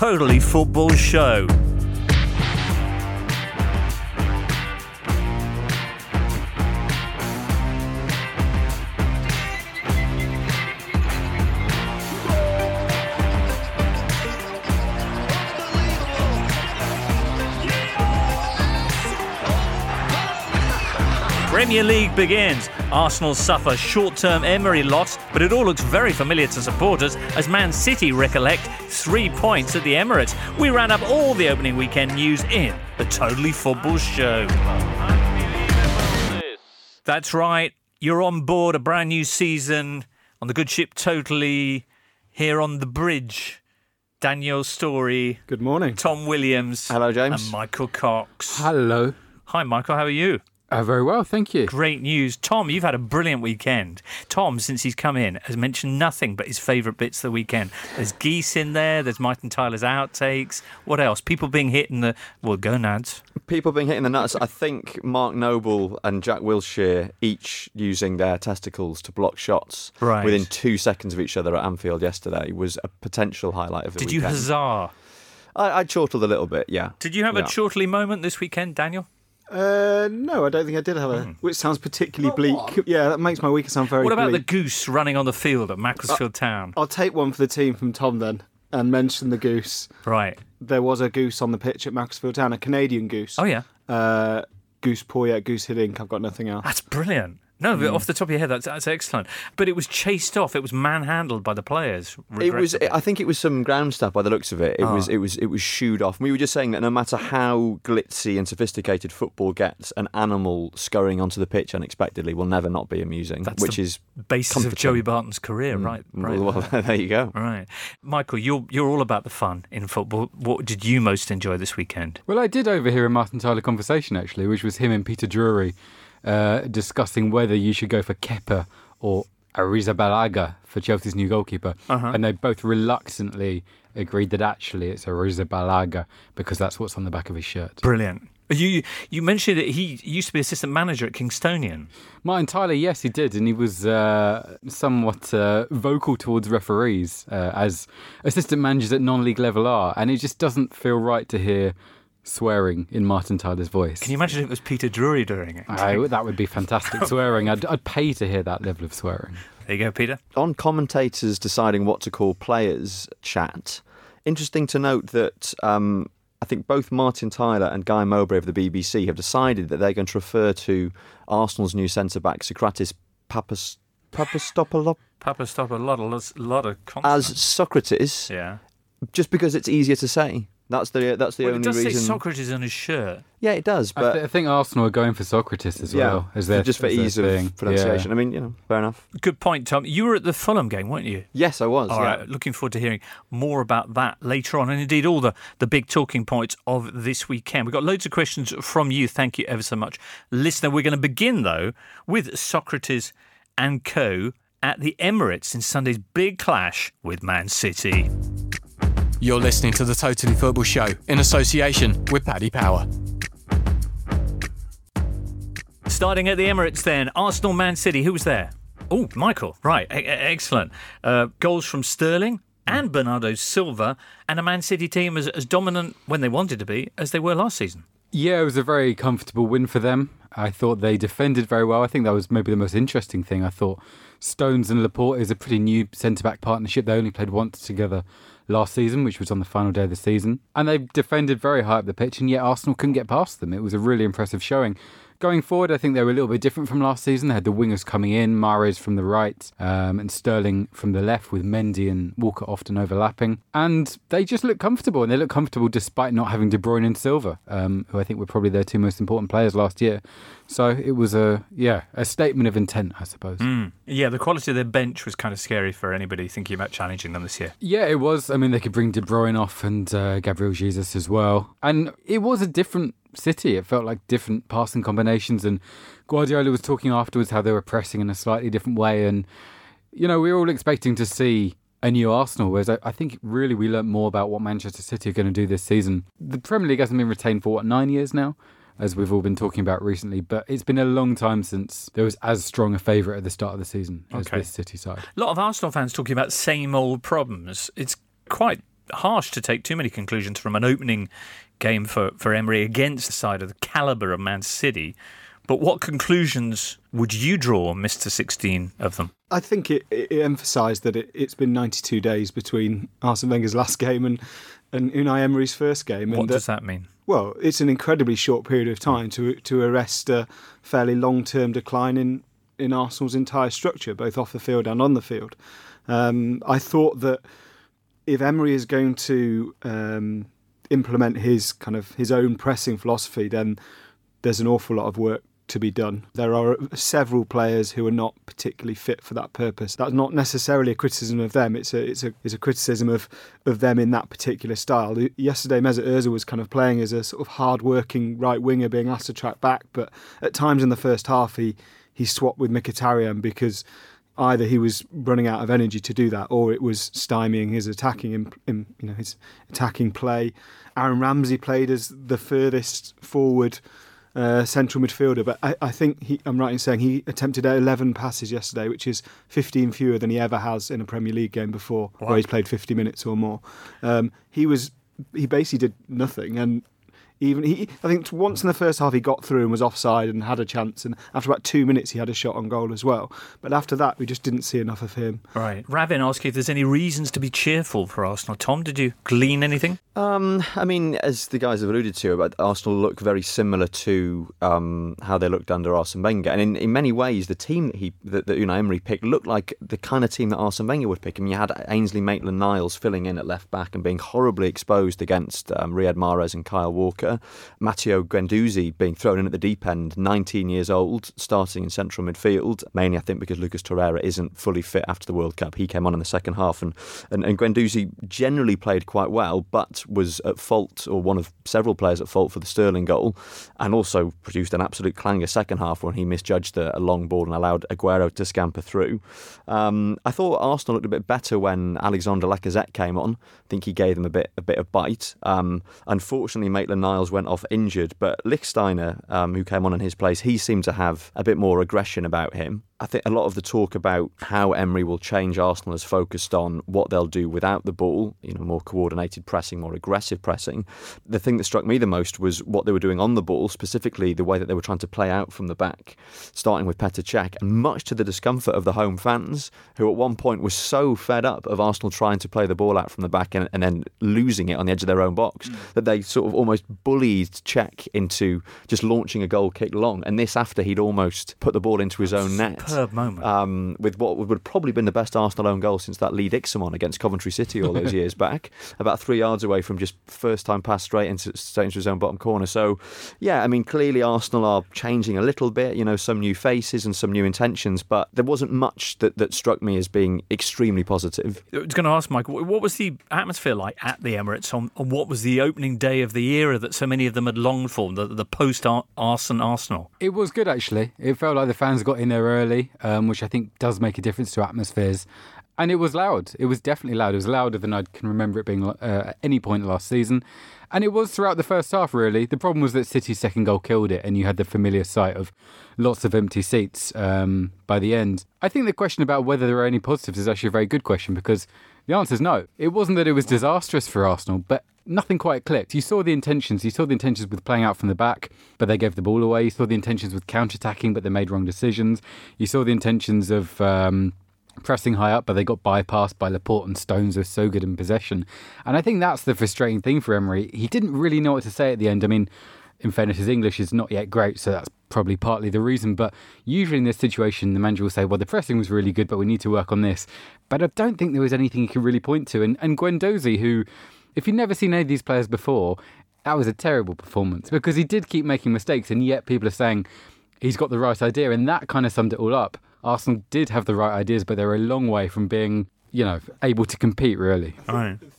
Totally Football Show. Premier League begins. Arsenal suffer short-term Emery loss, but it all looks very familiar to supporters as Man City recollect three points at the Emirates. We ran up all the opening weekend news in the Totally Football Show. That's right. You're on board a brand new season on the good ship Totally here on the bridge. Daniel Storey, Good morning. Tom Williams, Hello, James. and Michael Cox. Hello. Hi, Michael. How are you? Uh, very well, thank you. Great news. Tom, you've had a brilliant weekend. Tom, since he's come in, has mentioned nothing but his favourite bits of the weekend. There's geese in there, there's Martin Tyler's outtakes. What else? People being hit in the. Well, gonads. People being hit in the nuts. I think Mark Noble and Jack Wilshere each using their testicles to block shots Right. within two seconds of each other at Anfield yesterday was a potential highlight of the Did you weekend. huzzah? I, I chortled a little bit, yeah. Did you have a Yeah. chortly moment this weekend, Daniel? Uh, no, I don't think I did have a. Which sounds particularly bleak. Yeah, that makes my week sound very. What about bleak. the goose running on the field at Macclesfield Town? I'll take one for the team from Tom then, and mention the goose. Right. There was a goose on the pitch at Macclesfield Town, a Canadian goose. Oh, yeah. Uh, goose Poyet, goose Hiddink. I've got nothing else. That's brilliant. No, but hmm. off the top of your head, that's, that's excellent. But it was chased off. It was manhandled by the players. It was. I think it was some ground stuff by the looks of it. It ah. was. Oh. It was. It was shooed off. We were just saying that no matter how glitzy and sophisticated football gets, an animal scurrying onto the pitch unexpectedly will never not be amusing. That's which the is basis of. Joey Barton's career, hmm. right? Right. well, there you go. Right. Michael, you're you're all about the fun in football. What did you most enjoy this weekend? Well, I did overhear a Martin Tyler conversation actually, which was him and Peter Drury uh, discussing whether you should go for Kepa or Arrizabalaga for Chelsea's new goalkeeper, Uh-huh. and they both reluctantly agreed that actually it's Arrizabalaga because that's what's on the back of his shirt. Brilliant. You you mentioned that he used to be assistant manager at Kingstonian. Martin Tyler, yes, he did, and he was uh, somewhat uh, vocal towards referees uh, as assistant managers at non-league level are, and it just doesn't feel right to hear swearing in Martin Tyler's voice. Can you imagine if it was Peter Drury doing it? I, that would be fantastic swearing. I'd, I'd pay to hear that level of swearing. There you go, Peter. on commentators deciding what to call players chat, interesting to note that um, I think both Martin Tyler and Guy Mowbray of the BBC have decided that they're going to refer to Arsenal's new centre back Socrates Papas, Papastopoulos Papa a lot of lot of as. Socrates, yeah. just because it's easier to say. That's the that's the Well, it only does say. Socrates on his shirt. yeah, it does, I, but th- I think Arsenal are going for Socrates as yeah, well. As their, just for as their ease of thing. pronunciation. Yeah. I mean, you know, fair enough. Good point, Tom. You were at the Fulham game, weren't you? Yes, I was. All yeah. right, looking forward to hearing more about that later on, and indeed all the, the big talking points of this weekend. We've got loads of questions from you. Thank you ever so much, listener. We're going to begin though with Socrates and co at the Emirates in Sunday's big clash with Man City. You're listening to the Totally Football Show in association with Paddy Power. Starting at the Emirates, then Arsenal, Man City. Who was there? Oh, Michael. Right, e- e- excellent. Uh, goals from Sterling and Bernardo Silva, and a Man City team as, as dominant when they wanted to be as they were last season. Yeah, it was a very comfortable win for them. I thought they defended very well. I think that was maybe the most interesting thing. I thought Stones and Laporte is a pretty new centre back partnership. They only played once together last season, which was on the final day of the season. And they defended very high up the pitch, and yet Arsenal couldn't get past them. It was a really impressive showing. Going forward, I think they were a little bit different from last season. They had the wingers coming in, Mahrez from the right, um, and Sterling from the left, with Mendy and Walker often overlapping. And they just look comfortable, and they look comfortable despite not having De Bruyne and Silva, um, who I think were probably their two most important players last year. So it was a yeah a statement of intent, I suppose. Yeah, the quality of their bench was kind of scary for anybody thinking about challenging them this year. Yeah, it was. I mean, they could bring De Bruyne off and uh, Gabriel Jesus as well. And it was a different City. It felt like different passing combinations. And Guardiola was talking afterwards how they were pressing in a slightly different way. And, you know, we were all expecting to see a new Arsenal, whereas I, I think really we learnt more about what Manchester City are going to do this season. The Premier League hasn't been retained for, what, nine years now? As we've all been talking about recently, but it's been a long time since there was as strong a favourite at the start of the season as Okay. this City side. A lot of Arsenal fans talking about same old problems. It's quite harsh to take too many conclusions from an opening game for, for Emery against the side of the calibre of Man City. But what conclusions would you draw, Mr. 16, of them? I think it, it emphasised that it, has been 92 days between Arsene Wenger's last game and, and Unai Emery's first game. What does that mean? Well, it's an incredibly short period of time to to arrest a fairly long term decline in, in Arsenal's entire structure, both off the field and on the field. Um, I thought that if Emery is going to um, implement his kind of his own pressing philosophy, then there's an awful lot of work to be done. There are several players who are not particularly fit for that purpose. That's not necessarily a criticism of them. It's a it's a it's a criticism of of them in that particular style. Yesterday, Mesut Ozil was kind of playing as a sort of hard-working right winger, being asked to track back, but at times in the first half, he he swapped with Mkhitaryan because either he was running out of energy to do that, or it was stymieing his attacking, in, in, you know, his attacking play. Aaron Ramsey played as the furthest forward uh, central midfielder, but I, I think he, I'm right in saying he attempted 11 passes yesterday, which is 15 fewer than he ever has in a Premier League game before, wow. where he's played 50 minutes or more. Um, he was he basically did nothing, and even he, I think once in the first half he got through and was offside and had a chance, and after about two minutes he had a shot on goal as well. But after that, we just didn't see enough of him. Right. Ravin asked you if there's any reasons to be cheerful for Arsenal. Tom, did you glean anything? Um, I mean, as the guys have alluded to, Arsenal look very similar to um, how they looked under Arsene Wenger, and in, in many ways, the team that he that, that Unai Emery picked looked like the kind of team that Arsene Wenger would pick. I mean, you had Ainsley Maitland-Niles filling in at left back and being horribly exposed against um, Riyad Mahrez and Kyle Walker. Matteo Guendouzi being thrown in at the deep end, 19 years old, starting in central midfield, mainly I think because Lucas Torreira isn't fully fit after the World Cup. He came on in the second half, and, and, and Guendouzi generally played quite well, but was at fault, or one of several players at fault for the Sterling goal, and also produced an absolute clanger second half when he misjudged a, a long ball and allowed Aguero to scamper through. Um, I thought Arsenal looked a bit better when Alexander Lacazette came on. I think he gave them a bit a bit of bite. Um, unfortunately, Maitland Went off injured, but Lichtsteiner, um, who came on in his place, he seemed to have a bit more aggression about him. I think a lot of the talk about how Emery will change Arsenal is focused on what they'll do without the ball, you know, more coordinated pressing, more aggressive pressing. The thing that struck me the most was what they were doing on the ball, specifically the way that they were trying to play out from the back, starting with Petr Cech, and much to the discomfort of the home fans, who at one point were so fed up of Arsenal trying to play the ball out from the back and, and then losing it on the edge of their own box, mm. that they sort of almost bullied Cech into just launching a goal kick long. And this after he'd almost put the ball into his own net superb moment. Um, with what would have probably been the best Arsenal own goal since that Lee Dixon one against Coventry City all those years back, about three yards away from just first time pass straight into, straight into his own bottom corner. So, yeah, I mean, clearly Arsenal are changing a little bit, you know, some new faces and some new intentions, but there wasn't much that, that struck me as being extremely positive. I was going to ask, Mike, what was the atmosphere like at the Emirates on, on what was the opening day of the era that so many of them had longed for, the, the post Arsenal Arsenal? It was good, actually. It felt like the fans got in there early um, which I think does make a difference to atmospheres. And it was loud. It was definitely loud. It was louder than I can remember it being uh, at any point last season. And it was throughout the first half, really. The problem was that City's second goal killed it, and you had the familiar sight of lots of empty seats um, by the end. I think the question about whether there are any positives is actually a very good question because the answer is no. It wasn't that it was disastrous for Arsenal, but nothing quite clicked. You saw the intentions. You saw the intentions with playing out from the back, but they gave the ball away. You saw the intentions with counter-attacking, but they made wrong decisions. You saw the intentions of um, pressing high up, but they got bypassed by Laporte and Stones were so good in possession. And I think that's the frustrating thing for Emery. He didn't really know what to say at the end. I mean, in fairness, his English is not yet great, so that's probably partly the reason. But usually in this situation, the manager will say, well, the pressing was really good, but we need to work on this. But I don't think there was anything he could really point to. And, and Guendouzi, who if you've never seen any of these players before, that was a terrible performance because he did keep making mistakes, and yet people are saying he's got the right idea, and that kind of summed it all up. Arsenal did have the right ideas, but they're a long way from being, you know, able to compete really.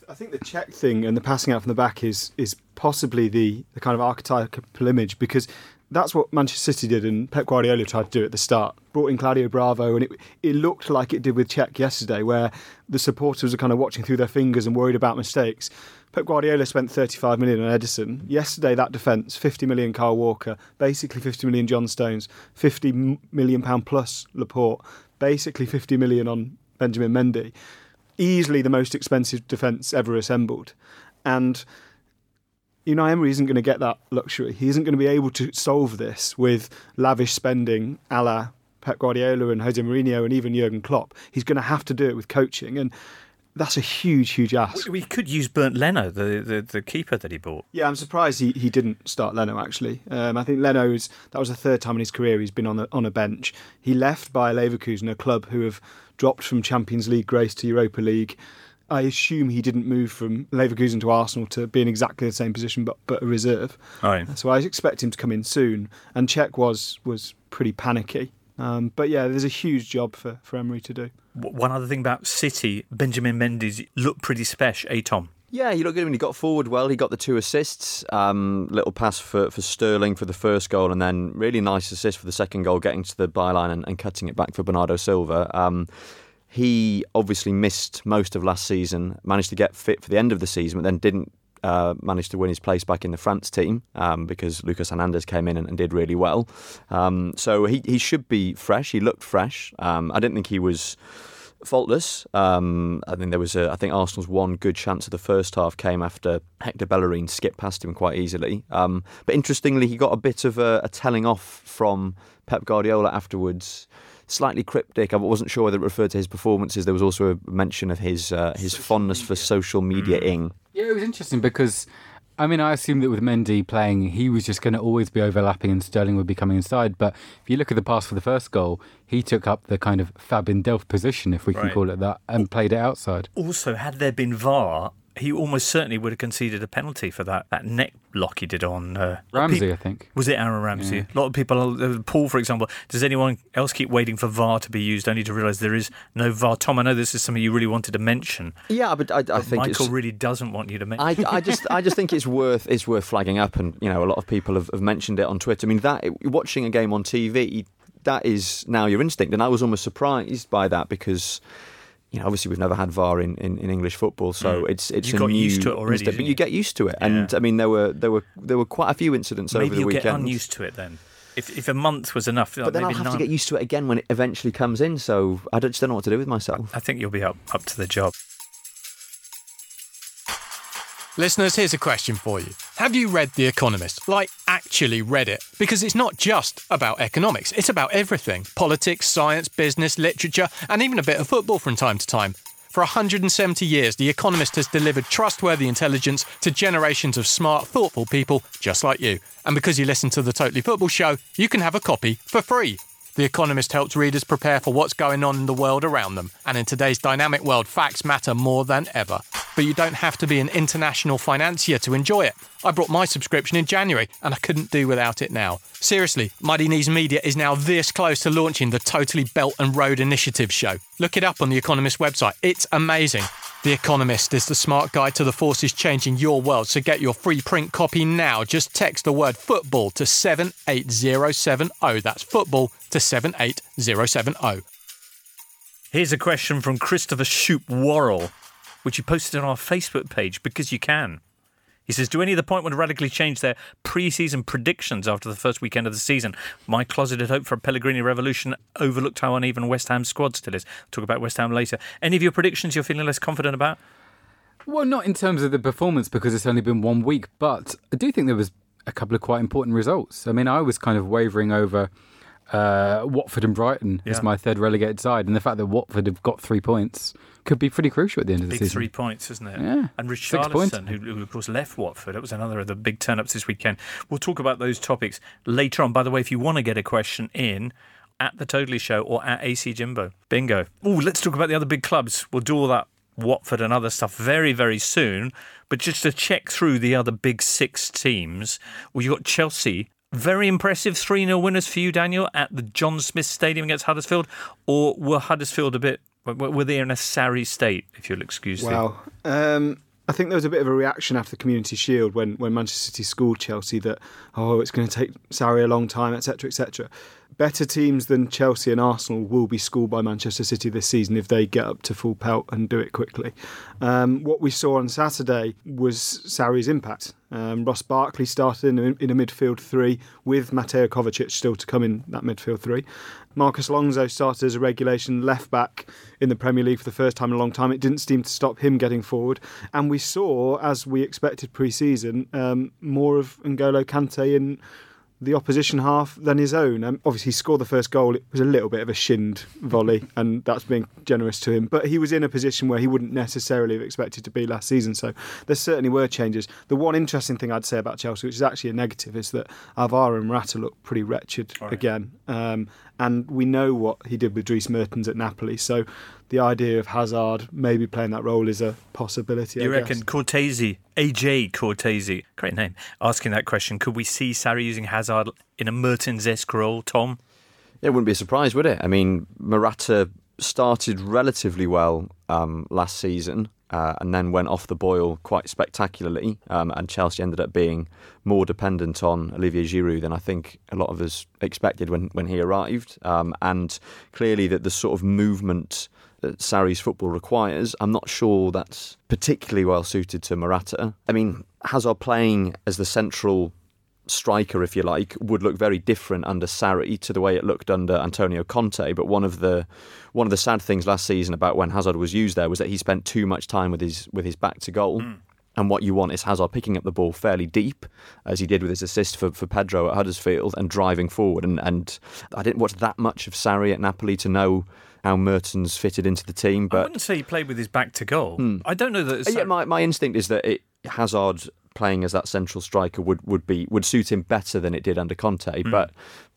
I think the Cech thing and the passing out from the back is is possibly the, the kind of archetypal image because that's what Manchester City did, and Pep Guardiola tried to do at the start. Brought in Claudio Bravo, and it it looked like it did with Cech yesterday, where the supporters are kind of watching through their fingers and worried about mistakes. Pep Guardiola spent 35 million on Ederson. Yesterday, that defence, 50 million Kyle Walker, basically 50 million John Stones, 50 million pound plus Laporte, basically 50 million on Benjamin Mendy easily the most expensive defence ever assembled, and Unai Emery isn't going to get that luxury. He isn't going to be able to solve this with lavish spending, a la Pep Guardiola and Jose Mourinho and even Jurgen Klopp. He's going to have to do it with coaching, and that's a huge, huge ask. We could use Bernd Leno, the, the, the keeper that he bought. Yeah, I'm surprised he, he didn't start Leno. Actually, um, I think Leno is that was the third time in his career he's been on a, on a bench. He left by Leverkusen, a club who have dropped from Champions League grace to Europa League. I assume he didn't move from Leverkusen to Arsenal to be in exactly the same position, but but a reserve. Right. So I expect him to come in soon. And Cech was was pretty panicky. Um, but yeah, there's a huge job for, for Emery to do. One other thing about City, Benjamin Mendy looked pretty special, eh, Tom? Yeah, he looked good when he got forward well. He got the two assists, um, little pass for, for Sterling for the first goal, and then really nice assist for the second goal, getting to the byline and, and cutting it back for Bernardo Silva. Um, he obviously missed most of last season, managed to get fit for the end of the season, but then didn't uh, to win his place back in the France team um, because Lucas Hernandez came in and, and did really well. Um, so he, he should be fresh. He looked fresh. Um, I didn't think he was faultless. Um, I think there was a, I think Arsenal's one good chance of the first half came after Hector Bellerin skipped past him quite easily. Um, but interestingly, he got a bit of a, a telling off from Pep Guardiola afterwards slightly cryptic. I wasn't sure whether it referred to his performances. There was also a mention of his uh, his social fondness media. for social media ing. Yeah, it was interesting because. I mean, I assumed that with Mendy playing, he was just going to always be overlapping and Sterling would be coming inside. But if you look at the pass for the first goal, he took up the kind of Fabian Delph position, if we can right. call it that, and played it outside. Also, had there been VAR, he almost certainly would have conceded a penalty for that, that neck block he did on uh, Ramsey, people, I think. Was it Aaron Ramsey? Yeah. A lot of people, uh, Paul, for example. Does anyone else keep waiting for VAR to be used only to realise there is no VAR? Tom, I know this is something you really wanted to mention. Yeah, but I, I but think Michael really doesn't want you to mention. I, I just, I just think it's worth, it's worth flagging up, and you know, a lot of people have, have mentioned it on Twitter. I mean, that watching a game on TV, that is now your instinct, and I was almost surprised by that because you know, obviously we've never had VAR in, in, in English football, so mm. it's it's you a got new used to it already, but you get used to it. Yeah. And I mean, there were there were there were quite a few incidents maybe over the weekend. Maybe you get unused to it then. If if a month was enough, but then I'll have nine. to get used to it again when it eventually comes in. So I just don't know what to do with myself. I think you'll be up up to the job. Listeners, here's a question for you. Have you read The Economist? Like, actually read it? Because it's not just about economics, it's about everything politics, science, business, literature, and even a bit of football from time to time. For 170 years, The Economist has delivered trustworthy intelligence to generations of smart, thoughtful people just like you. And because you listen to the Totally Football Show, you can have a copy for free. The Economist helps readers prepare for what's going on in the world around them. And in today's dynamic world, facts matter more than ever. But you don't have to be an international financier to enjoy it. I brought my subscription in January and I couldn't do without it now. Seriously, Muddy Knees Media is now this close to launching the Totally Belt and Road Initiative show. Look it up on The Economist website. It's amazing. The Economist is the smart guide to the forces changing your world. So get your free print copy now. Just text the word football to 78070. That's football to 78070. Here's a question from Christopher Shoop Worrell, which he posted on our Facebook page because you can. He says, Do any of the point want to radically change their pre season predictions after the first weekend of the season? My closeted hope for a Pellegrini revolution overlooked how uneven West Ham's squad still is. Talk about West Ham later. Any of your predictions you're feeling less confident about? Well, not in terms of the performance because it's only been one week, but I do think there was a couple of quite important results. I mean, I was kind of wavering over uh, Watford and Brighton yeah. as my third relegated side, and the fact that Watford have got three points could be pretty crucial at the end of the big season. Three points, isn't it? Yeah. And Richarlison, who, who, of course left Watford, that was another of the big turn-ups this weekend. We'll talk about those topics later on. By the way, if you want to get a question in, at the Totally Show or at AC Jimbo. Bingo. Oh, let's talk about the other big clubs. We'll do all that Watford and other stuff very, very soon. But just to check through the other big six teams, well, you've got Chelsea very impressive 3 0 winners for you, Daniel, at the John Smith Stadium against Huddersfield? Or were Huddersfield a bit, were they in a sorry state, if you'll excuse me? Well, um, I think there was a bit of a reaction after the Community Shield when, when Manchester City schooled Chelsea that, oh, it's going to take Sarri a long time, etc., etc. better teams than Chelsea and Arsenal will be schooled by Manchester City this season if they get up to full pelt and do it quickly. Um, what we saw on Saturday was Sarri's impact. Um, Ross Barkley started in a, in a midfield three with Mateo Kovacic still to come in that midfield three. Marcos Alonso started as a regulation left back in the Premier League for the first time in a long time. It didn't seem to stop him getting forward. And we saw, as we expected pre season, um, more of N'Golo Kante in the opposition half than his own. Um, obviously, he scored the first goal. It was a little bit of a shinned volley, and that's being generous to him. But he was in a position where he wouldn't necessarily have expected to be last season. So there certainly were changes. The one interesting thing I'd say about Chelsea, which is actually a negative, is that Alvaro and Morata look pretty wretched right. again. Um, and we know what he did with Dries Mertens at Napoli. So the idea of Hazard maybe playing that role is a possibility. You I reckon guess. Cortese, AJ Cortese, great name, asking that question? Could we see Sarri using Hazard in a Mertens-esque role, Tom? It wouldn't be a surprise, would it? I mean, Morata started relatively well um, last season. Uh, and then went off the boil quite spectacularly. Um, and Chelsea ended up being more dependent on Olivier Giroud than I think a lot of us expected when, when he arrived. Um, and clearly, that the sort of movement that Sarri's football requires, I'm not sure that's particularly well suited to Morata. I mean, Hazard playing as the central striker, if you like, would look very different under Sarri to the way it looked under Antonio Conte. But one of the one of the sad things last season about when Hazard was used there was that he spent too much time with his with his back to goal. Mm. And what you want is Hazard picking up the ball fairly deep, as he did with his assist for, for Pedro at Huddersfield, and driving forward. And, and I didn't watch that much of Sarri at Napoli to know how Mertens fitted into the team. But I wouldn't say he played with his back to goal. Hmm. I don't know that. Yeah, my, my instinct is that it, Hazard playing as that central striker would, would be would suit him better than it did under Conte. Mm. But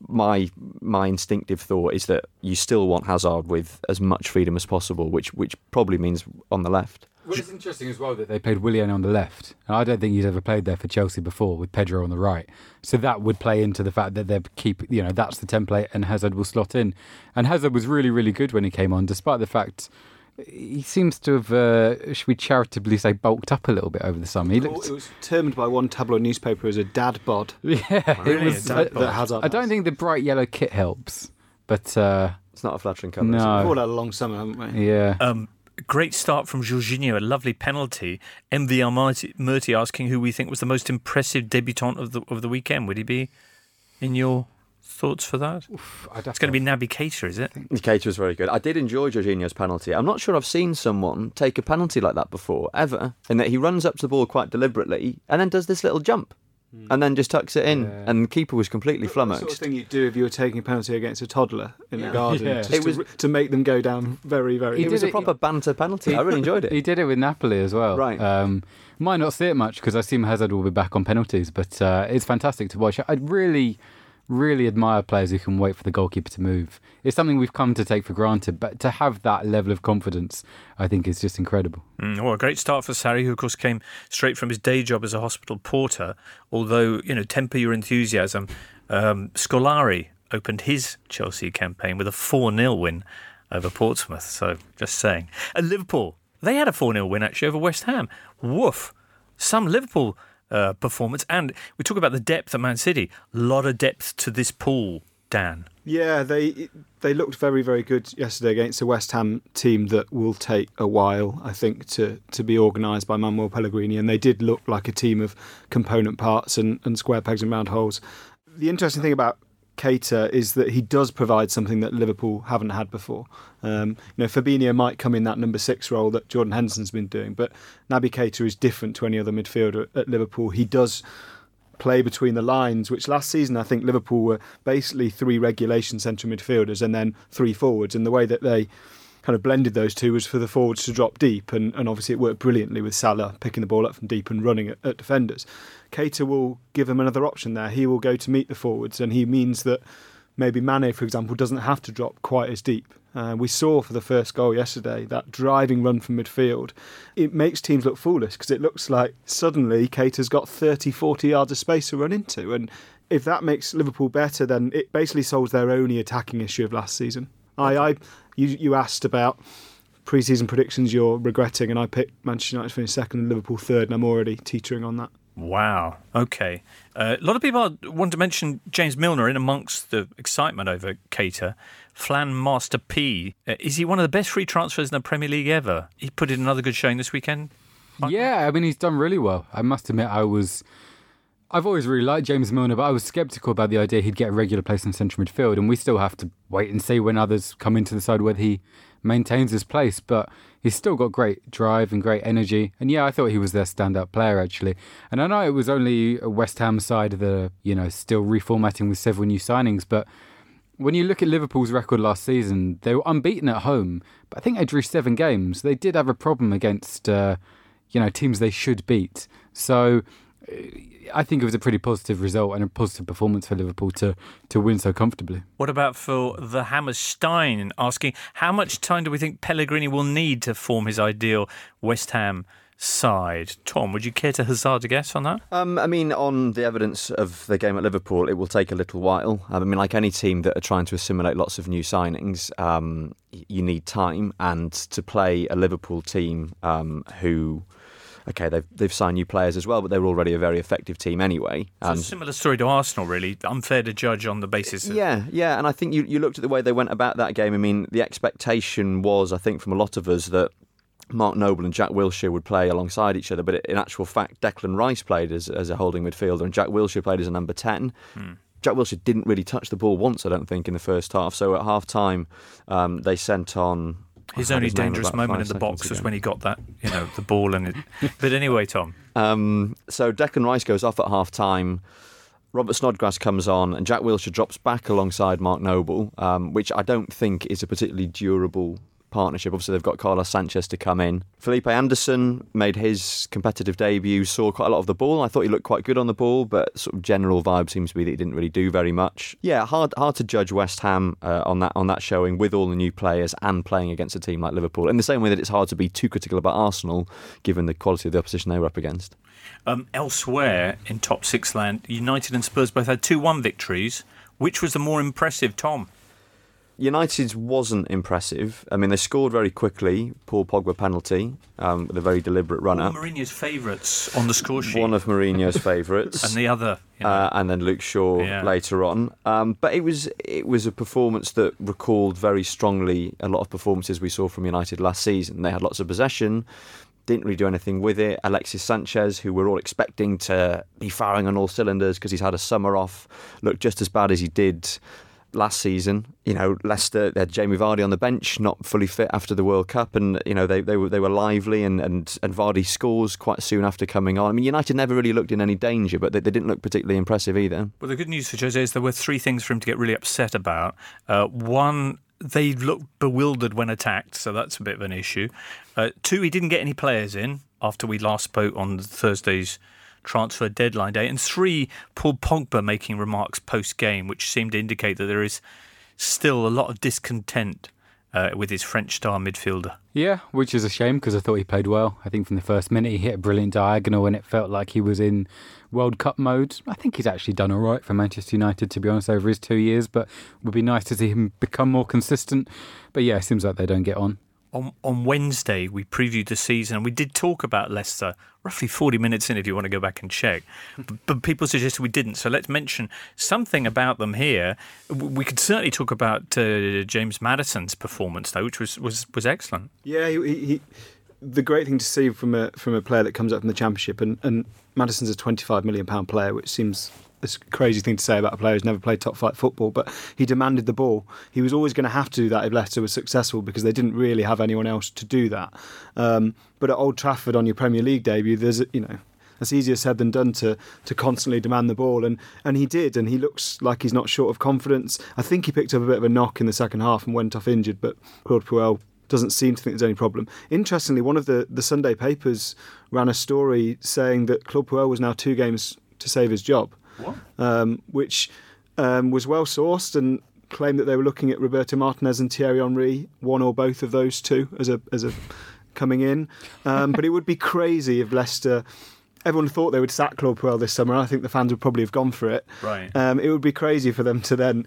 my my instinctive thought is that you still want Hazard with as much freedom as possible, which which probably means on the left. Well, it's interesting as well that they played Willian on the left. And I don't think he's ever played there for Chelsea before with Pedro on the right. So that would play into the fact that they keep, you know, that's the template and Hazard will slot in. And Hazard was really, really good when he came on, despite the fact he seems to have, uh, should we charitably say, bulked up a little bit over the summer. He looked... It was termed by one tabloid newspaper as a dad bod. Yeah, really, it was. Uh, that I don't think the bright yellow kit helps, but uh, it's not a flattering colour. No, we've all had a long summer, haven't we? Yeah. Um, great start from Jorginho, a lovely penalty. MVR Murty asking who we think was the most impressive debutant of the of the weekend. Would he be in your thoughts for that? Oof, it's going to be Naby Keita, is it? Keita was very good. I did enjoy Jorginho's penalty. I'm not sure I've seen someone take a penalty like that before, ever, in that he runs up to the ball quite deliberately and then does this little jump. Hmm. And then just tucks it in, yeah. and the keeper was completely flummoxed. The sort of thing you'd do if you were taking a penalty against a toddler in yeah. the garden, yeah. it was to, to, make them go down very, very. It was a proper banter penalty. He, I really enjoyed it. He did it with Napoli as well. Right. Um, might not see it much because I assume Hazard will be back on penalties, but uh, it's fantastic to watch. I really really admire players who can wait for the goalkeeper to move. It's something we've come to take for granted, but to have that level of confidence, I think is just incredible. Mm, well, a great start for Sarri, who of course came straight from his day job as a hospital porter. Although you know, temper your enthusiasm. Um, Scolari opened his Chelsea campaign with a four 0 win over Portsmouth. So just saying. And Liverpool, they had a four 0 win actually over West Ham. Woof. Some Liverpool uh, performance. And we talk about the depth at Man City. A lot of depth to this pool, Dan. Yeah, they they looked very very good yesterday against a West Ham team that will take a while, I think, to to be organised by Manuel Pellegrini. And they did look like a team of component parts and, and square pegs and round holes. The interesting thing about Keita is that he does provide something that Liverpool haven't had before. Um, you know, Fabinho might come in that number six role that Jordan Henderson's been doing, but Naby Keita is different to any other midfielder at Liverpool. He does play between the lines, which last season I think Liverpool were basically three regulation central midfielders and then three forwards, and the way that they kind of blended those two was for the forwards to drop deep, and, and obviously it worked brilliantly with Salah picking the ball up from deep and running at, at defenders. Keita will give him another option there. He will go to meet the forwards, and he means that maybe Mane, for example, doesn't have to drop quite as deep. Uh, we saw for the first goal yesterday that driving run from midfield. It makes teams look foolish because it looks like suddenly Keita's got 30, 40 yards of space to run into. And if that makes Liverpool better, then it basically solves their only attacking issue of last season. I, I you, you asked about pre-season predictions you're regretting, and I picked Manchester United to finish second and Liverpool third, and I'm already teetering on that. Wow. Okay. Uh, a lot of people want to mention James Milner in amongst the excitement over Keita. Flan Master P. Uh, is he one of the best free transfers in the Premier League ever? He put in another good showing this weekend. Yeah, I mean he's done really well. I must admit, I was. I've always really liked James Milner, but I was sceptical about the idea he'd get a regular place in central midfield, and we still have to wait and see when others come into the side whether he maintains his place. But he's still got great drive and great energy, and yeah, I thought he was their standout player actually. And I know it was only a West Ham side the you know still reformatting with several new signings, but when you look at Liverpool's record last season, they were unbeaten at home, but I think they drew seven games. They did have a problem against, uh, you know, teams they should beat. So I think it was a pretty positive result and a positive performance for Liverpool to to win so comfortably. What about for the Hammerstein asking how much time do we think Pellegrini will need to form his ideal West Ham side? Tom, would you care to hazard a guess on that? Um, I mean, on the evidence of the game at Liverpool, it will take a little while. I mean, like any team that are trying to assimilate lots of new signings, um, you need time, and to play a Liverpool team um, who okay, they've they've signed new players as well, but they were already a very effective team anyway. So a similar story to Arsenal, really. Unfair to judge on the basis. Of... Yeah, yeah, and I think you you looked at the way they went about that game. I mean, the expectation was, I think, from a lot of us that. Mark Noble and Jack Wilshere would play alongside each other, but in actual fact, Declan Rice played as, as a holding midfielder and Jack Wilshere played as a number 10. Hmm. Jack Wilshere didn't really touch the ball once, I don't think, in the first half. So at half time, um, they sent on his only his dangerous moment in the box was when he got that, you know, the ball and it. But anyway, Tom. Um, so Declan Rice goes off at half time. Robert Snodgrass comes on, and Jack Wilshere drops back alongside Mark Noble, um, which I don't think is a particularly durable partnership. Obviously, they've got Carlos Sanchez to come in. Felipe Anderson made his competitive debut, saw quite a lot of the ball. I thought he looked quite good on the ball, but sort of general vibe seems to be that he didn't really do very much. Yeah, hard hard to judge West Ham uh, on that on that showing with all the new players and playing against a team like Liverpool. In the same way that it's hard to be too critical about Arsenal, given the quality of the opposition they were up against. Um, elsewhere in top six land, United and Spurs both had two one victories. Which was the more impressive, Tom? United's wasn't impressive. I mean, they scored very quickly. Paul Pogba penalty um, with a very deliberate run up. One of Mourinho's favourites on the score sheet. One of Mourinho's favourites, and the other, you know. uh, and then Luke Shaw yeah. later on. Um, but it was it was a performance that recalled very strongly a lot of performances we saw from United last season. They had lots of possession. Didn't really do anything with it. Alexis Sanchez, who we're all expecting to be firing on all cylinders because he's had a summer off, looked just as bad as he did last season. You know, Leicester they had Jamie Vardy on the bench, not fully fit after the World Cup, and you know they, they were they were lively, and, and, and Vardy scores quite soon after coming on. I mean, United never really looked in any danger, but they, they didn't look particularly impressive either. Well, the good news for Jose is there were three things for him to get really upset about. Uh, one, they looked bewildered when attacked, so that's a bit of an issue. Uh, two, he didn't get any players in after we last spoke on Thursday's transfer deadline day. And three, Paul Pogba making remarks post game, which seemed to indicate that there is still a lot of discontent uh, with his French star midfielder. Yeah, which is a shame because I thought he played well. I think from the first minute he hit a brilliant diagonal and it felt like he was in World Cup mode. I think he's actually done all right for Manchester United, to be honest, over his two years, but would be nice to see him become more consistent. But yeah, it seems like they don't get on on, on Wednesday, we previewed the season and we did talk about Leicester roughly 40 minutes in if you want to go back and check. but, but, people suggested we didn't. So let's mention something about them here. We could certainly talk about uh, James Maddison's performance, though, which was, was, was excellent. Yeah, he, he, the great thing to see from a, from a player that comes up from the Championship, and, and Maddison's a £25 million player, which seems this crazy thing to say about a player who's never played top flight football, but he demanded the ball. He was always going to have to do that if Leicester was successful because they didn't really have anyone else to do that. Um, but at Old Trafford on your Premier League debut, there's you know that's easier said than done to to constantly demand the ball, and and he did, and he looks like he's not short of confidence. I think he picked up a bit of a knock in the second half and went off injured, but Claude Puel doesn't seem to think there's any problem. Interestingly, one of the, the Sunday papers ran a story saying that Claude Puel was now two games to save his job um, which um, was well sourced and claimed that they were looking at Roberto Martinez and Thierry Henry, one or both of those two, as a as a coming in. Um, but it would be crazy if Leicester. Everyone thought they would sack Claude Puel this summer. I think the fans would probably have gone for it. Right. Um, it would be crazy for them to then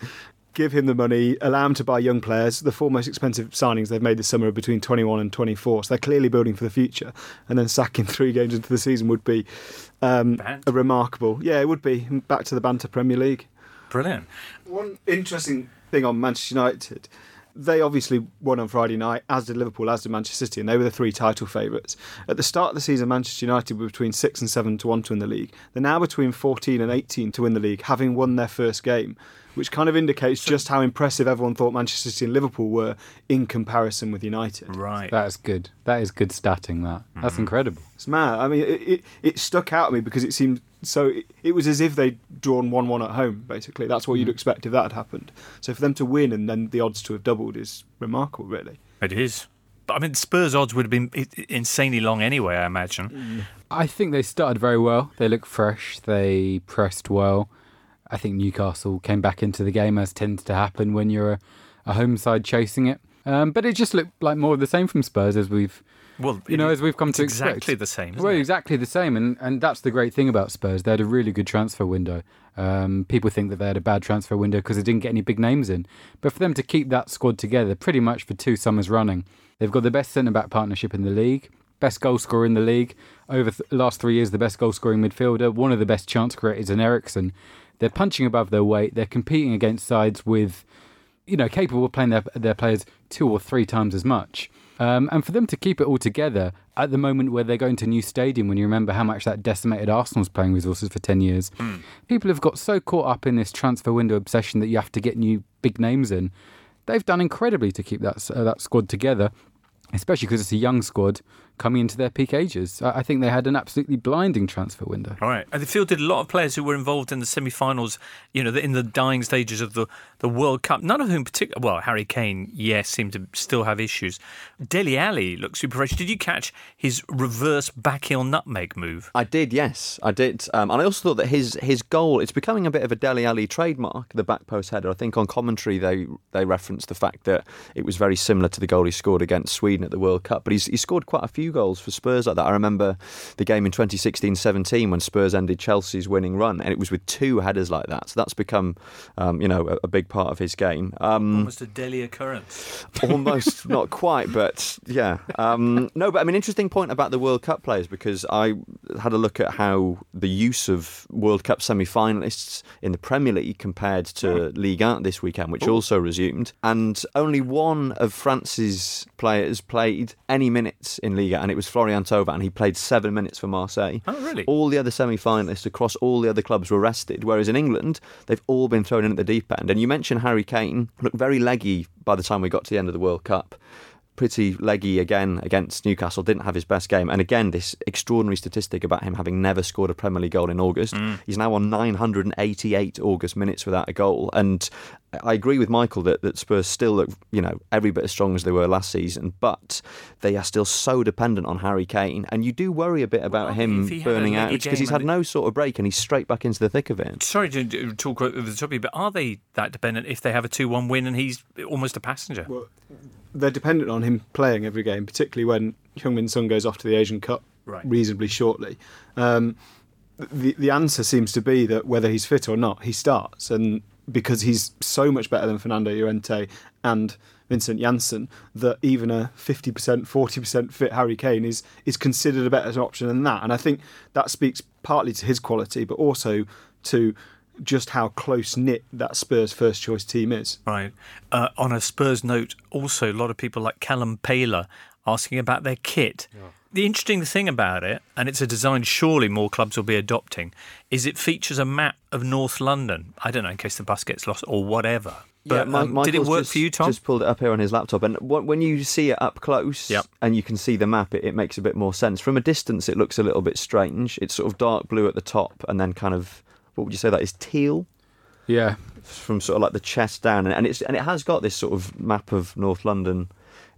give him the money, allow him to buy young players. The four most expensive signings they've made this summer are between 21 and 24, so they're clearly building for the future. And then sacking three games into the season would be um, a remarkable. Yeah, it would be back to the banter Premier League. Brilliant. One interesting thing on Manchester United. They obviously won on Friday night, as did Liverpool, as did Manchester City, and they were the three title favourites. At the start of the season, Manchester United were between six and seven to one to win the league. They're now between 14 and 18 to win the league, having won their first game which kind of indicates just how impressive everyone thought Manchester City and Liverpool were in comparison with United. Right. That's good. That is good statting. That that's mm-hmm. incredible. It's mad. I mean, it, it, it stuck out at me because it seemed so. It, it was as if they'd drawn one-one at home. Basically, that's what mm-hmm. you'd expect if that had happened. So for them to win and then the odds to have doubled is remarkable, really. It is. But I mean, Spurs odds would have been insanely long anyway, I imagine. Mm. I think they started very well. They looked fresh. They pressed well. I think Newcastle came back into the game as tends to happen when you're a, a home side chasing it. Um, but it just looked like more of the same from Spurs as we've, well, you know, as we've come to exactly expect. the same. well, it? exactly the same, and and that's the great thing about Spurs. They had a really good transfer window. Um, people think that they had a bad transfer window because they didn't get any big names in, but for them to keep that squad together pretty much for two summers running, they've got the best centre back partnership in the league, best goal scorer in the league over the last three years, the best goal scoring midfielder, one of the best chance creators in Eriksen. They're punching above their weight. They're competing against sides with, you know, capable of playing their their players two or three times as much. Um, and for them to keep it all together at the moment where they're going to a new stadium, when you remember how much that decimated Arsenal's playing resources for 10 years, mm. people have got so caught up in this transfer window obsession that you have to get new big names in. They've done incredibly to keep that, uh, that squad together, especially because it's a young squad coming into their peak ages. I think they had an absolutely blinding transfer window. All right. And they fielded a lot of players who were involved in the semi finals, you know, in the dying stages of the, the World Cup. None of whom particularly, well, Harry Kane, yes, seemed to still have issues. Dele Alli looked super fresh. Did you catch his reverse back heel nutmeg move? I did, yes, I did. Um, and I also thought that his his goal, it's becoming a bit of a Dele Alli trademark, the back post header. I think on commentary they, they referenced the fact that it was very similar to the goal he scored against Sweden at the World Cup. But he's, he scored quite a few few goals for Spurs like that. I remember the game in 2016-17 when Spurs ended Chelsea's winning run, and it was with two headers like that. So that's become, um, you know, a, a, big part of his game. Um, almost a daily occurrence. Almost, not quite, but yeah. Um, no, but I mean, interesting point about the World Cup players because I had a look at how the use of World Cup semi-finalists in the Premier League compared to oh. Ligue 1 this weekend, which Ooh. also resumed, and only one of France's players played any minutes in Liga, and it was Florian Thauvin, and he played seven minutes for Marseille. Oh, really? All the other semi-finalists across all the other clubs were rested, whereas in England they've all been thrown in at the deep end. And you mentioned Harry Kane looked very leggy by the time we got to the end of the World Cup pretty leggy again against Newcastle, didn't have his best game. And again, this extraordinary statistic about him having never scored a Premier League goal in August. Mm. He's now on 988 August minutes without a goal. And I agree with Michael that, that Spurs still look, you know, every bit as strong as they were last season, but they are still so dependent on Harry Kane. And you do worry a bit about well, him burning out because he's had no sort of break and he's straight back into the thick of it. Sorry to talk over the top of you, but are they that dependent if they have a 2 1 win and he's almost a passenger? Well, they're dependent on him playing every game, particularly when Heung-min Son goes off to the Asian Cup right. reasonably shortly. Um, the the answer seems to be that whether he's fit or not, he starts, and because he's so much better than Fernando Llorente and Vincent Janssen, that even a fifty percent, forty percent fit Harry Kane is is considered a better option than that. And I think that speaks partly to his quality, but also to just how close knit that Spurs first choice team is. Right. Uh, on a Spurs note, also a lot of people like Callum Paler asking about their kit. Yeah. The interesting thing about it, and it's a design surely more clubs will be adopting, is it features a map of North London. I don't know, in case the bus gets lost or whatever. But yeah, um, did it work just, for you, Tom? Just pulled it up here on his laptop, and when you see it up close, yep. and you can see the map, it, it makes a bit more sense. From a distance, it looks a little bit strange. It's sort of dark blue at the top, and then kind of what would you say that is teal? Yeah, from sort of like the chest down, and it's and it has got this sort of map of North London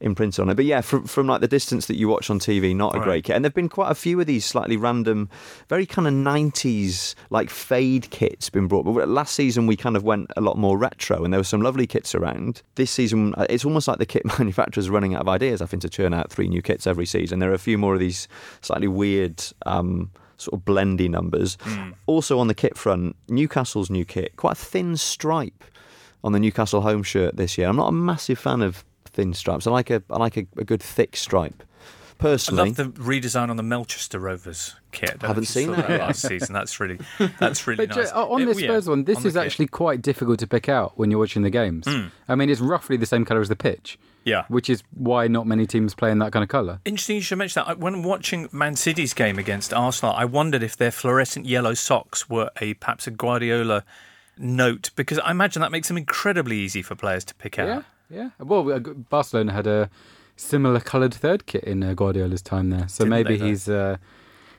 imprinted on it. But yeah, from from like the distance that you watch on TV, not a right. great kit. And there've been quite a few of these slightly random, very kind of nineties like fade kits been brought. But last season we kind of went a lot more retro, and there were some lovely kits around. This season, uh, it's almost like the kit manufacturers are running out of ideas. I think to churn out three new kits every season. There are a few more of these slightly weird. Um, sort of blendy numbers. Mm. Also on the kit front, Newcastle's new kit, quite a thin stripe on the Newcastle home shirt this year. I'm not a massive fan of thin stripes. I like a I like a, a good thick stripe. I Personally, love the redesign on the Melchester Rovers kit. I Haven't if seen saw that. last season. That's really that's really But nice. ju- on It- this yeah, one, this on the is kit. actually quite difficult to pick out when you're watching the games. I mean, it's roughly the same colour as the pitch, yeah. which is why not many teams play in that kind of colour. Interesting you should mention that. When watching Man City's game against Arsenal, I wondered if their fluorescent yellow socks were a perhaps a Guardiola note because I imagine that makes them incredibly easy for players to pick out. Yeah, yeah. Well, uh, Barcelona had a similar coloured third kit in uh, Guardiola's time there, so Didn't maybe they, he's uh,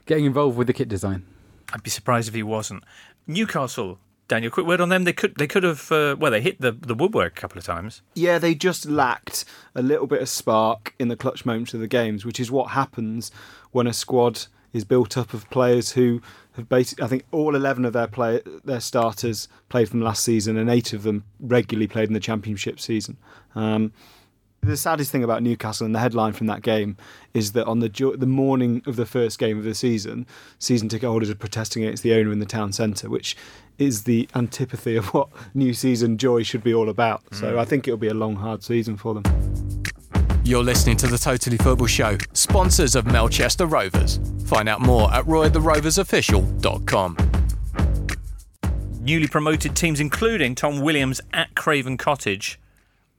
getting involved with the kit design. I'd be surprised if he wasn't. Newcastle, Daniel, quick word on them. They could they could have uh, well they hit the the woodwork a couple of times. Yeah, they just lacked a little bit of spark in the clutch moments of the games, which is what happens when a squad is built up of players who have basically. I think all eleven of their play their starters played from last season, and eight of them regularly played in the championship season. Um, the saddest thing about Newcastle and the headline from that game is that on the the morning of the first game of the season, season ticket holders are protesting against the owner in the town centre, which is the antipathy of what new season joy should be all about. So hmm. I think it'll be a long, hard season for them. You're listening to the Totally Football Show, sponsors of Melchester Rovers. Find out more at roytheroversofficial.com. Newly promoted teams, including Tom Williams at Craven Cottage,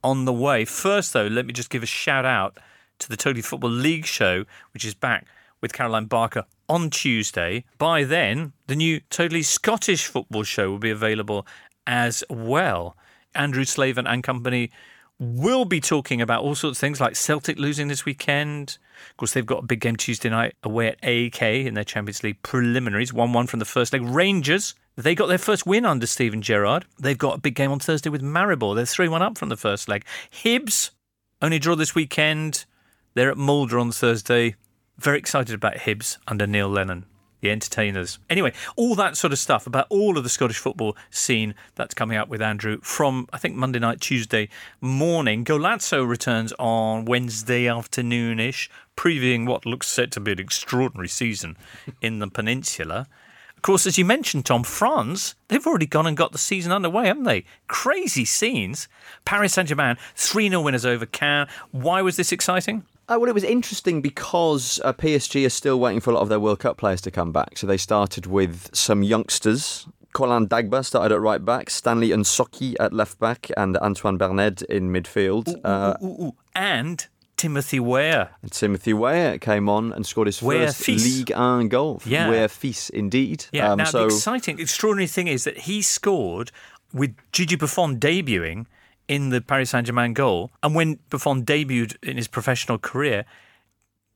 on the way. First, though, let me just give a shout out to the Totally Football League show, which is back with Caroline Barker on Tuesday. By then, the new Totally Scottish Football show will be available as well. Andrew Slaven and company will be talking about all sorts of things like Celtic losing this weekend. Of course, they've got a big game Tuesday night away at AEK in their Champions League preliminaries, 1 1 from the first leg. Rangers, they got their first win under Steven Gerrard. They've got a big game on Thursday with Maribor. They're 3 1 up from the first leg. Hibs, only draw this weekend. They're at Molde on Thursday. Very excited about Hibs under Neil Lennon, the entertainers. Anyway, all that sort of stuff about all of the Scottish football scene that's coming up with Andrew from, I think, Monday night, Tuesday morning. Golazzo returns on Wednesday afternoon-ish, previewing what looks set to be an extraordinary season in the peninsula. Of course, as you mentioned, Tom, France, they've already gone and got the season underway, haven't they? Crazy scenes. Paris Saint Germain, 3 0 winners over Caen. Why was this exciting? Uh, well, it was interesting because uh, PSG are still waiting for a lot of their World Cup players to come back. So they started with some youngsters. Colin Dagba started at right back, Stanley Nsoki at left back, and Antoine Bernède in midfield. Uh, Ooh, ooh. And Timothy Weah. and Timothy Weah came on and scored his Weah first. League 1 goal. Yeah. Weah fils, indeed. Yeah, Um, now so the exciting, extraordinary thing is that he scored with Gigi Buffon debuting in the Paris Saint Germain goal. And when Buffon debuted in his professional career,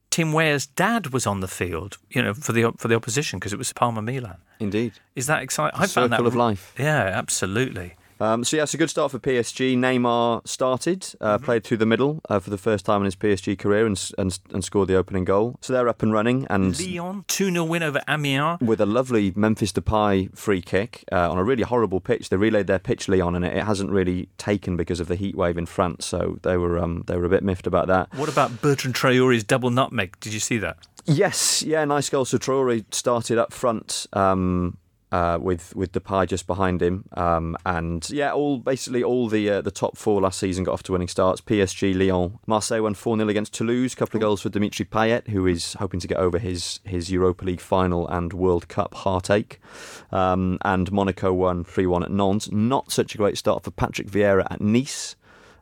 Tim Weah's dad was on the field, you know, for the for the opposition because it was Parma Milan. indeed. Is that exciting? I found that Circle of life. Yeah, absolutely. Um, so yeah, it's a good start for PSG. Neymar started, uh, played through the middle uh, for the first time in his PSG career, and, and and scored the opening goal. So they're up and running, and Lyon, 2 0 win over Amiens. with a lovely Memphis Depay free kick uh, on a really horrible pitch. They relayed their pitch Lyon, and it, it hasn't really taken because of the heat wave in France. So they were um, they were a bit miffed about that. What about Bertrand Traore's double nutmeg? Did you see that? Yes, yeah, nice goal. So Traore started up front um, uh, with with Depay just behind him, um, and yeah, all basically all the uh, the top four last season got off to winning starts. PSG, Lyon, Marseille won four 0 against Toulouse. Couple of goals for Dimitri Payet, who is hoping to get over his his Europa League final and World Cup heartache. Um, and Monaco won three one at Nantes. Not such a great start for Patrick Vieira at Nice.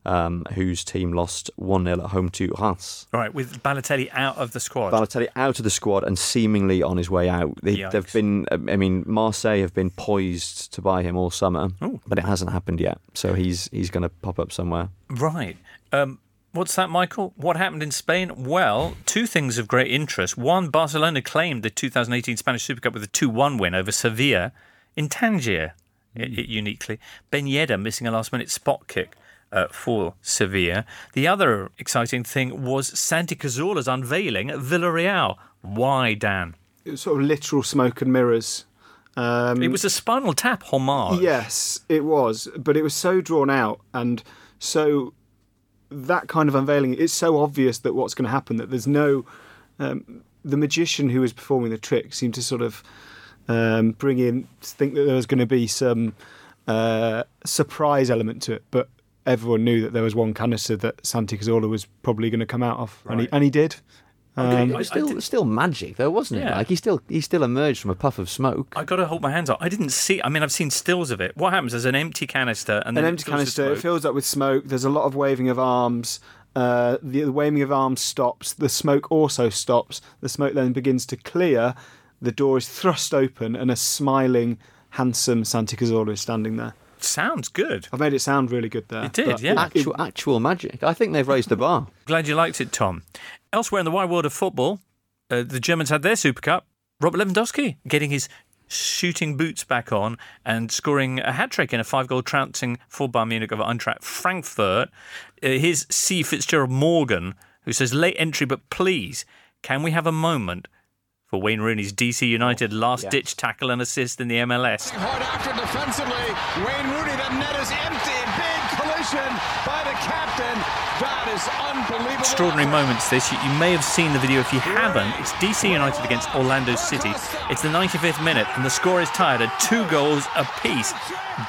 Um, whose team lost 1 0 at home to Reims. All right, with Balotelli out of the squad. Balotelli out of the squad and seemingly on his way out. They, they've been, I mean, Marseille have been poised to buy him all summer, Oh. but it hasn't happened yet. So he's he's going to pop up somewhere. Right. Um, what's that, Michael? What happened in Spain? Well, two things of great interest. One, Barcelona claimed the 2018 Spanish Super Cup with a 2 1 win over Sevilla in Tangier, uniquely. Ben Yedder missing a last minute spot kick. Uh, for Sevilla. The other exciting thing was Santi Cazorla's unveiling at Villarreal. Why, Dan? It was sort of literal smoke and mirrors. Um, It was a spinal tap homage. Yes, it was, but it was so drawn out and so that kind of unveiling. It's so obvious that what's going to happen that there's no. Um, the magician who was performing the trick seemed to sort of um, bring in think that there was going to be some uh, surprise element to it, but everyone knew that there was one canister that Santi Cazorla was probably going to come out of, and, he, and he did. Okay, Um, it was still, still magic, though, wasn't it? Yeah. Like he still he still emerged from a puff of smoke. I got to hold my hands up. I didn't see. I mean, I've seen stills of it. What happens? There's an empty canister and then an empty canister. It fills up with smoke. There's a lot of waving of arms. Uh, the, the waving of arms stops. The smoke also stops. The smoke then begins to clear. The door is thrust open, and a smiling, handsome Santi Cazorla is standing there. Sounds good. I've made it sound really good there. It did, yeah. Actual actual magic. I think they've raised the bar. Glad you liked it, Tom. Elsewhere in the wide world of football, uh, the Germans had their Super Cup. Robert Lewandowski getting his shooting boots back on and scoring a hat trick in a five goal trouncing for Bayern Munich over Eintracht Frankfurt. Uh, here's C. Fitzgerald Morgan, who says, late entry, but please, can we have a moment for Wayne Rooney's DC United last ditch tackle and assist in the MLS? Hard after defensively. Wayne Rooney, the net is empty. Big collision by the captain. That is unbelievable. extraordinary moments this. You, you may have seen the video. If you haven't, it's DC United against Orlando City. It's the 95th minute, and the score is tied at two goals apiece.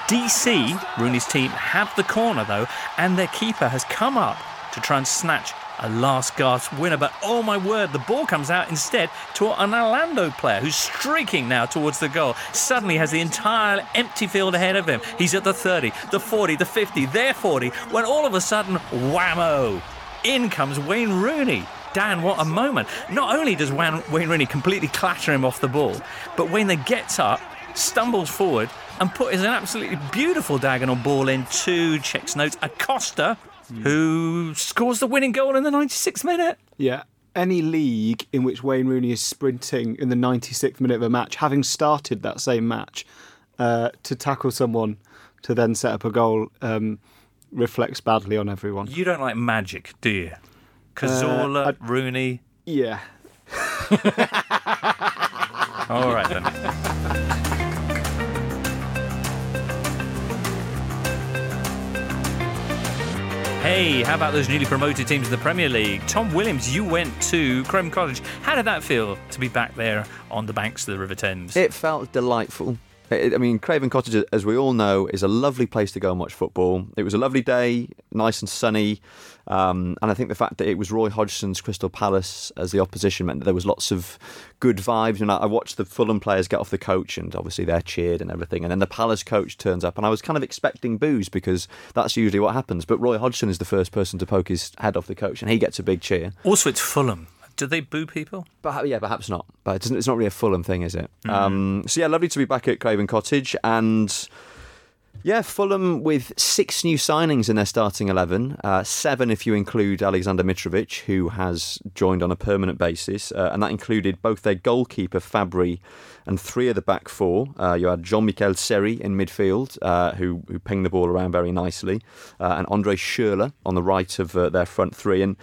DC, Rooney's team, have the corner though, and their keeper has come up to try and snatch a last gasp winner. But oh my word, the ball comes out instead to an Orlando player who's streaking now towards the goal. Suddenly has the entire empty field ahead of him. He's at the 30, the 40, the 50, their 40, when all of a sudden, whammo! In comes Wayne Rooney. Dan, what a moment. Not only does Wayne, Rooney completely clatter him off the ball, but Wayne then gets up, stumbles forward, and puts an absolutely beautiful diagonal ball in Two checks notes Acosta, who scores the winning goal in the 96th minute. Yeah. Any league in which Wayne Rooney is sprinting in the 96th minute of a match, having started that same match, uh, to tackle someone to then set up a goal um, reflects badly on everyone. You don't like magic, do you? Cazorla, Uh, Rooney. Yeah. All right then. Hey, how about those newly promoted teams in the Premier League? Tom Williams, you went to Craven Cottage. How did that feel to be back there on the banks of the River Thames? It felt delightful. I mean, Craven Cottage, as we all know, is a lovely place to go and watch football. It was a lovely day, nice and sunny, um, and I think the fact that it was Roy Hodgson's Crystal Palace as the opposition meant that there was lots of good vibes. And I I watched the Fulham players get off the coach, and obviously they're cheered and everything. And then the Palace coach turns up, and I was kind of expecting boos because that's usually what happens. But Roy Hodgson is the first person to poke his head off the coach, and he gets a big cheer. Also, it's Fulham. Do they boo people? But yeah, perhaps not. But it's, it's not really a Fulham thing, is it? Um, so yeah, lovely to be back at Craven Cottage, and yeah, Fulham with six new signings in their starting eleven, uh, seven if you include Aleksandar Mitrovic, who has joined on a permanent basis, uh, and that included both their goalkeeper Fabri and three of the back four. Uh, you had Jean Michel Seri in midfield, uh, who who pinged the ball around very nicely, uh, and Andre Schürrle on the right of uh, their front three. And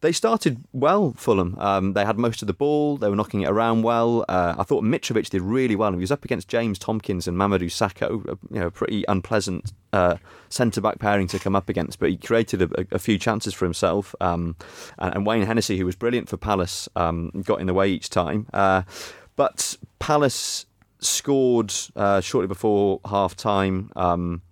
they started well, Fulham. Um, they had most of the ball. They were knocking it around well. Uh, I thought Mitrovic did really well. He was up against James Tomkins and Mamadou Sakho, you know, pretty unpleasant uh, centre back pairing to come up against. But he created a, a few chances for himself. Um, and, and Wayne Hennessy, who was brilliant for Palace, um, got in the way each time. But Palace scored uh, shortly before half time. Um,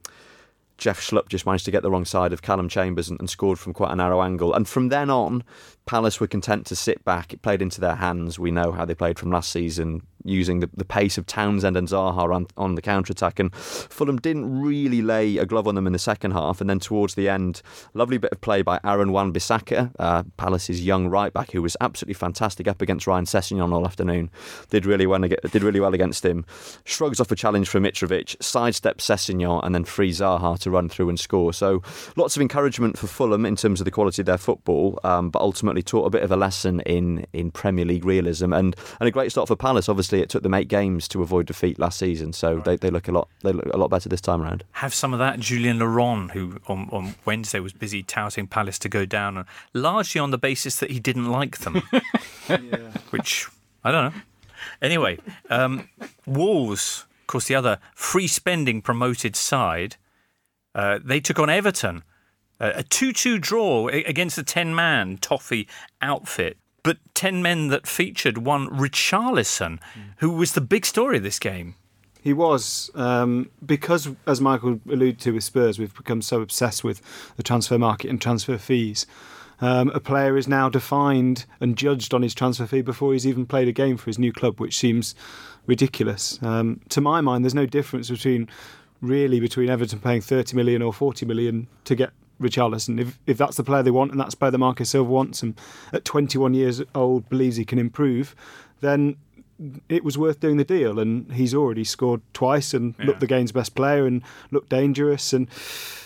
Jeff Schlupp just managed to get the wrong side of Calum Chambers and, and scored from quite a narrow angle. And from then on, Palace were content to sit back. It played into their hands. We know how they played from last season, using the, the pace of Townsend and Zaha on, on the counter attack. And Fulham didn't really lay a glove on them in the second half. And then towards the end, lovely bit of play by Aaron Wan Bissaka, uh, Palace's young right back, who was absolutely fantastic up against Ryan Sessegnon all afternoon. Did really well, did really well against him. Shrugs off a challenge from Mitrovic, sidesteps Sessegnon, and then frees Zaha to run through and score. So lots of encouragement for Fulham in terms of the quality of their football, um, but ultimately taught a bit of a lesson in, in Premier League realism and, and a great start for Palace. Obviously, it took them eight games to avoid defeat last season, so they, they look a lot they look a lot better this time around. Have some of that. Julien Laurens, who on, on Wednesday was busy touting Palace to go down, and largely on the basis that he didn't like them, which I don't know. Anyway, um, Wolves, of course, the other free spending promoted side, uh, they took on Everton. Uh, a 2 2 draw against the 10 man Toffee outfit. But 10 men that featured one Richarlison, who was the big story of this game. He was um, because, as Michael alluded to with Spurs, we've become so obsessed with the transfer market and transfer fees. Um, a player is now defined and judged on his transfer fee before he's even played a game for his new club, which seems ridiculous. Um, to my mind, there's no difference between really between Everton paying 30 million or 40 million to get Richarlison. If if that's the player they want and that's the player that Marco Silva wants, and at 21 years old believes he can improve, then it was worth doing the deal. And he's already scored twice and Yeah. looked the game's best player and looked dangerous. And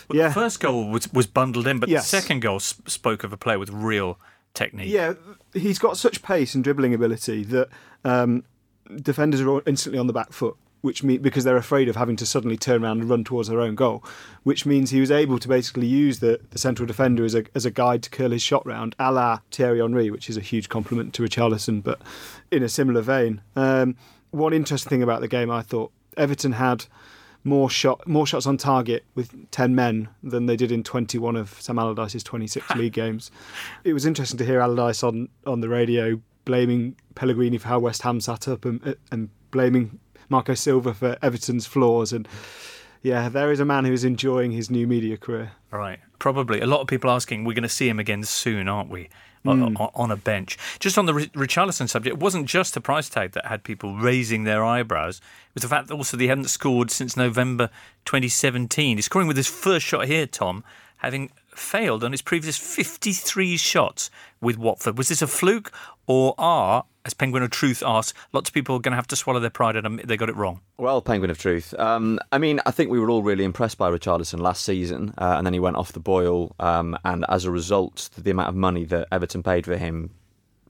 But yeah, The first goal was, was bundled in, but Yes. the second goal sp- spoke of a player with real technique. Yeah, he's got such pace and dribbling ability that um, defenders are instantly on the back foot, which mean because they're afraid of having to suddenly turn around and run towards their own goal. Which means he was able to basically use the, the central defender as a as a guide to curl his shot round, a la Thierry Henry, which is a huge compliment to Richarlison, but in a similar vein. Um, one interesting thing about the game, I thought Everton had more shot more shots on target with 10 men than they did in 21 of Sam Allardyce's 26 league games. It was interesting to hear Allardyce on on the radio blaming Pellegrini for how West Ham sat up and and blaming Marco Silva for Everton's flaws and yeah, there is a man who is enjoying his new media career. Right. Probably. A lot of people asking, we're going to see him again soon, aren't we? On, hmm. on- on a bench. Just on the Ri- Richarlison subject, it wasn't just the price tag that had people raising their eyebrows. It was the fact that also that he hadn't scored since November 2017. He's scoring with his first shot here, Tom, having failed on his previous 53 shots with Watford. Was this a fluke or are, as Penguin of Truth asks, lots of people going to have to swallow their pride and admit they got it wrong? Well, Penguin of Truth. Um, I mean, I think we were all really impressed by Richarlison last season, uh, and then he went off the boil. Um, and as a result, the amount of money that Everton paid for him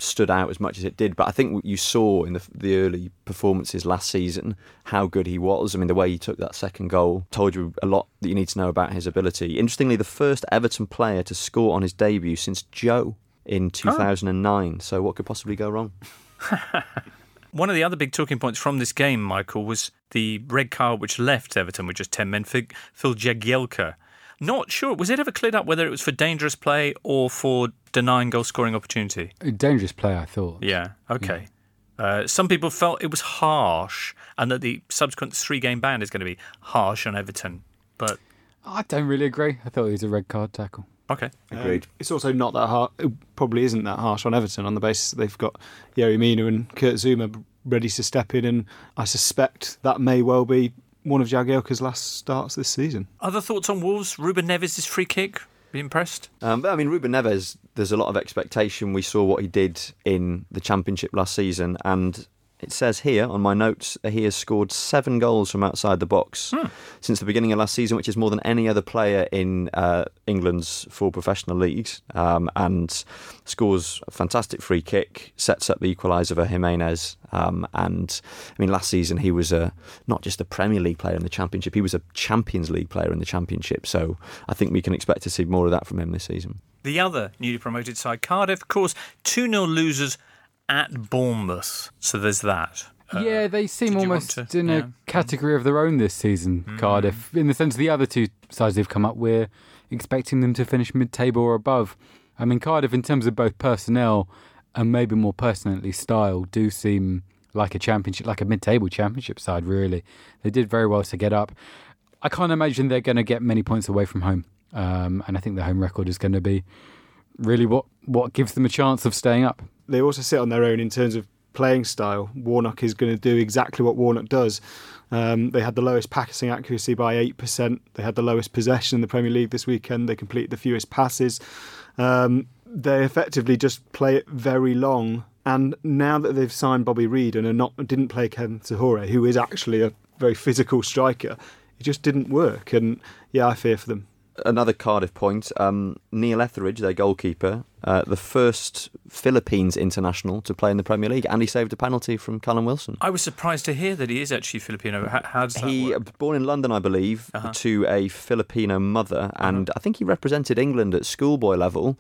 stood out as much as it did. But I think you saw in the, the early performances last season how good he was. I mean, the way he took that second goal told you a lot that you need to know about his ability. Interestingly, the first Everton player to score on his debut since Joe in 2009. So, what could possibly go wrong? One of the other big talking points from this game, Michael, was the red card which left Everton with just 10 men, Phil Phil Jagielka. Not sure. Was it ever cleared up whether it was for dangerous play or for denying goal scoring opportunity? Dangerous play, I thought. Yeah, okay. Uh, some people felt it was harsh and that the subsequent three game ban is going to be harsh on Everton. But, I don't really agree. I thought it was a red card tackle. Okay. Agreed. Um, it's also not that hard. It probably isn't that harsh on Everton on the basis that they've got Yerry Mina and Kurt Zouma ready to step in, and I suspect that may well be one of Jagielka's last starts this season. Other thoughts on Wolves? Ruben Neves' free kick? Be impressed? Um, but I mean, Ruben Neves, there's a lot of expectation. We saw what he did in the Championship last season, and it says here on my notes that he has scored seven goals from outside the box since the beginning of last season, which is more than any other player in uh, England's four professional leagues, um, and scores a fantastic free kick, sets up the equaliser for Jimenez. Um, and I mean, last season he was a not just a Premier League player in the Championship, he was a Champions League player in the Championship. So I think we can expect to see more of that from him this season. The other newly promoted side, Cardiff, of course, 2 0 losers at Bournemouth. So there's that. yeah, they seem did you want almost to- in yeah. a category of their own this season, Cardiff. In the sense the other two sides they've come up, we're expecting them to finish mid-table or above. I mean, Cardiff, in terms of both personnel and maybe more personally style, do seem like a championship, like a mid-table championship side. Really, they did very well to get up. I can't imagine they're going to get many points away from home, um, and I think the home record is going to be really what what gives them a chance of staying up. They also sit on their own in terms of playing style. Warnock is going to do exactly what Warnock does. Um, they had the lowest passing accuracy by 8%. They had the lowest possession in the Premier League this weekend. They completed the fewest passes. Um, they effectively just play it very long. And now that they've signed Bobby Reid and are not didn't play Ken Zohore, who is actually a very physical striker, it just didn't work. And yeah, I fear for them. Another Cardiff point um, Neil Etheridge, their goalkeeper, uh, the first Philippines international to play in the Premier League, and he saved a penalty from Callum Wilson. I was surprised to hear that he is actually Filipino. How, how does that He work? born in London, I believe, Uh-huh. to a Filipino mother, and I think he represented England at schoolboy level,